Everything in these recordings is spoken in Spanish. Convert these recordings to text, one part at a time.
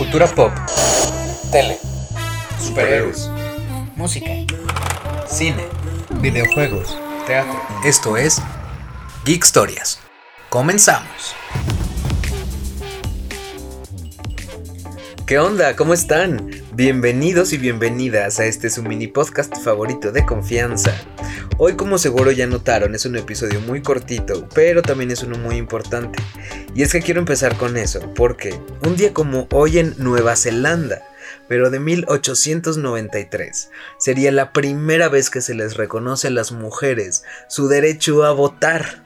Cultura pop, Tele. superhéroes, música, cine, videojuegos, teatro. Esto es Geek Historias. Comenzamos. ¿Qué onda? ¿Cómo están? Bienvenidos y bienvenidas a este su mini podcast favorito de confianza. Hoy como seguro ya notaron es un episodio muy cortito, pero también es uno muy importante. Y es que quiero empezar con eso, porque un día como hoy en Nueva Zelanda, pero de 1893, sería la primera vez que se les reconoce a las mujeres su derecho a votar.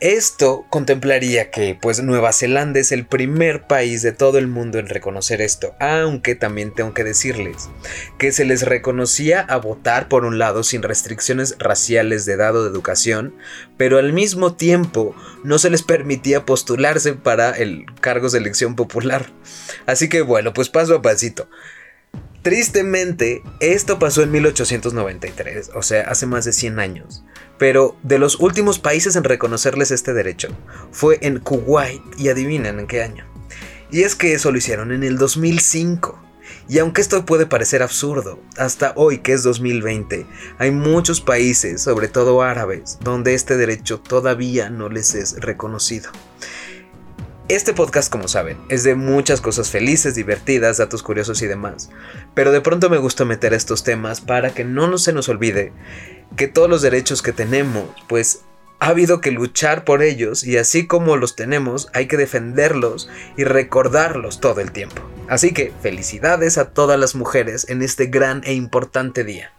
Esto contemplaría que pues Nueva Zelanda es el primer país de todo el mundo en reconocer esto, aunque también tengo que decirles que se les reconocía a votar por un lado sin restricciones raciales de edad o de educación, pero al mismo tiempo no se les permitía postularse para el cargo de elección popular. Así que bueno, pues paso a pasito. Tristemente, esto pasó en 1893, o sea, hace más de 100 años. Pero de los últimos países en reconocerles este derecho fue en Kuwait y adivinen en qué año. Y es que eso lo hicieron en el 2005. Y aunque esto puede parecer absurdo, hasta hoy que es 2020, hay muchos países, sobre todo árabes, donde este derecho todavía no les es reconocido. Este podcast, como saben, es de muchas cosas felices, divertidas, datos curiosos y demás. Pero de pronto me gusta meter estos temas para que no se nos olvide que todos los derechos que tenemos, pues ha habido que luchar por ellos y así como los tenemos, hay que defenderlos y recordarlos todo el tiempo. Así que felicidades a todas las mujeres en este gran e importante día.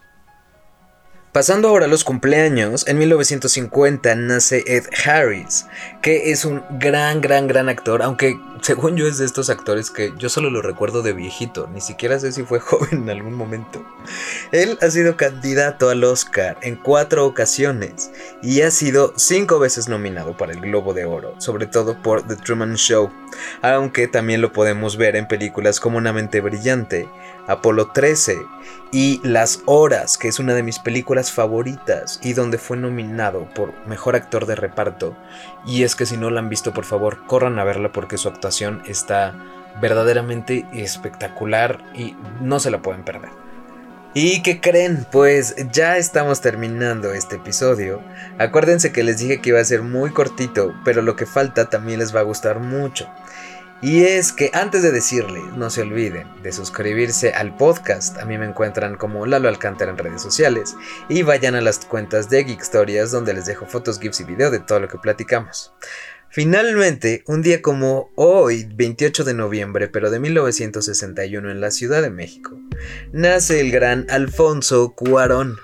Pasando ahora a los cumpleaños, en 1950 nace Ed Harris, que es un gran, gran, gran actor, aunque según yo es de estos actores que yo solo lo recuerdo de viejito, ni siquiera sé si fue joven en algún momento. Él ha sido candidato al Oscar en cuatro ocasiones y ha sido cinco veces nominado para el Globo de Oro, sobre todo por The Truman Show, aunque también lo podemos ver en películas como Una mente brillante, Apolo 13 y Las Horas, que es una de mis películas favoritas y donde fue nominado por Mejor Actor de Reparto. Y es que si no la han visto, por favor, corran a verla porque su actuación está verdaderamente espectacular y no se la pueden perder. ¿Y qué creen? Pues ya estamos terminando este episodio. Acuérdense que les dije que iba a ser muy cortito, pero lo que falta también les va a gustar mucho. Y es que antes de decirles, no se olviden de suscribirse al podcast. A mí me encuentran como Lalo Alcántara en redes sociales. Y vayan a las cuentas de Geek Stories donde les dejo fotos, gifs y video de todo lo que platicamos. Finalmente, un día como hoy, 28 de noviembre, pero de 1961 en la Ciudad de México, nace el gran Alfonso Cuarón.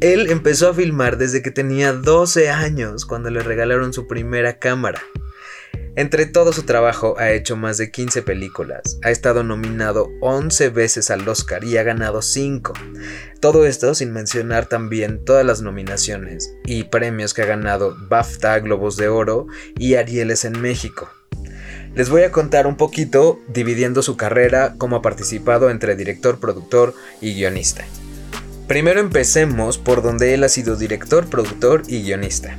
Él empezó a filmar desde que tenía 12 años cuando le regalaron su primera cámara. Entre todo su trabajo ha hecho más de 15 películas, ha estado nominado 11 veces al Oscar y ha ganado 5. Todo esto sin mencionar también todas las nominaciones y premios que ha ganado BAFTA, Globos de Oro y Arieles en México. Les voy a contar un poquito dividiendo su carrera, cómo ha participado entre director, productor y guionista. Primero empecemos por donde él ha sido director, productor y guionista.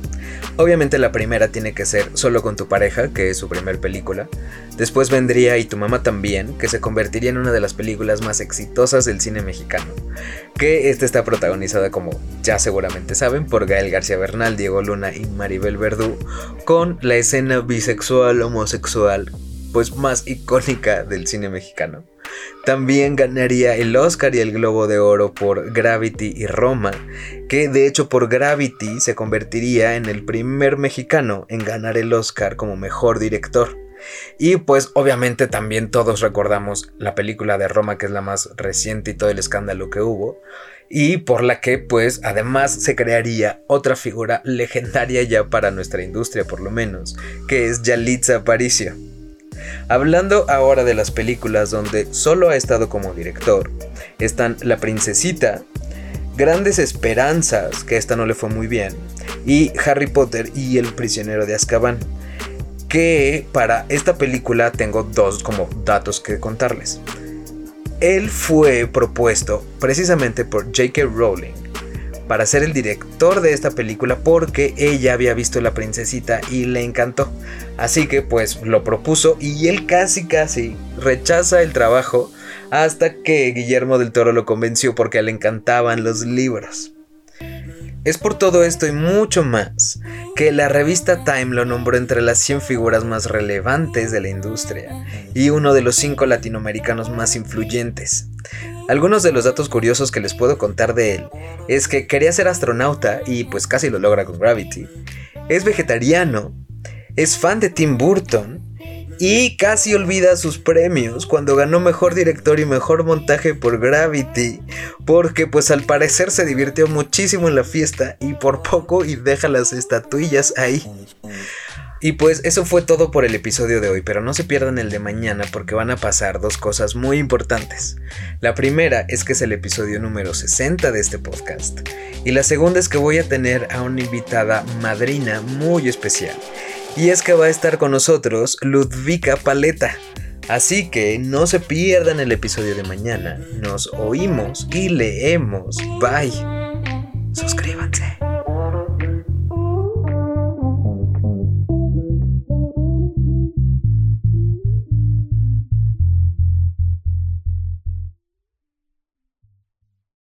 Obviamente la primera tiene que ser Solo con tu pareja, que es su primer película. Después vendría Y tu mamá también, que se convertiría en una de las películas más exitosas del cine mexicano. Que esta está protagonizada, como ya seguramente saben, por Gael García Bernal, Diego Luna y Maribel Verdú, con la escena bisexual homosexual pues más icónica del cine mexicano. También ganaría el Oscar y el Globo de Oro por Gravity y Roma, que de hecho por Gravity se convertiría en el primer mexicano en ganar el Oscar como mejor director. Y pues obviamente también todos recordamos la película de Roma que es la más reciente y todo el escándalo que hubo. Y por la que pues además se crearía otra figura legendaria ya para nuestra industria por lo menos, que es Yalitza Aparicio. Hablando ahora de las películas donde solo ha estado como director, están La Princesita, Grandes Esperanzas, que esta no le fue muy bien, y Harry Potter y El Prisionero de Azkaban. Que para esta película tengo dos como datos que contarles. Él fue propuesto precisamente por J.K. Rowling para ser el director de esta película porque ella había visto La Princesita y le encantó. Así que pues lo propuso y él casi casi rechaza el trabajo hasta que Guillermo del Toro lo convenció porque le encantaban los libros. Es por todo esto y mucho más que la revista Time lo nombró entre las 100 figuras más relevantes de la industria y uno de los 5 latinoamericanos más influyentes. Algunos de los datos curiosos que les puedo contar de él es que quería ser astronauta y pues casi lo logra con Gravity. Es vegetariano, es fan de Tim Burton y casi olvida sus premios cuando ganó mejor director y mejor montaje por Gravity, porque pues al parecer se divirtió muchísimo en la fiesta y por poco y deja las estatuillas ahí. Y pues eso fue todo por el episodio de hoy, pero no se pierdan el de mañana porque van a pasar dos cosas muy importantes. La primera es que es el episodio número 60 de este podcast. Y la segunda es que voy a tener a una invitada madrina muy especial. Y es que va a estar con nosotros Ludvika Paleta. Así que no se pierdan el episodio de mañana. Nos oímos y leemos. Bye. Suscríbanse.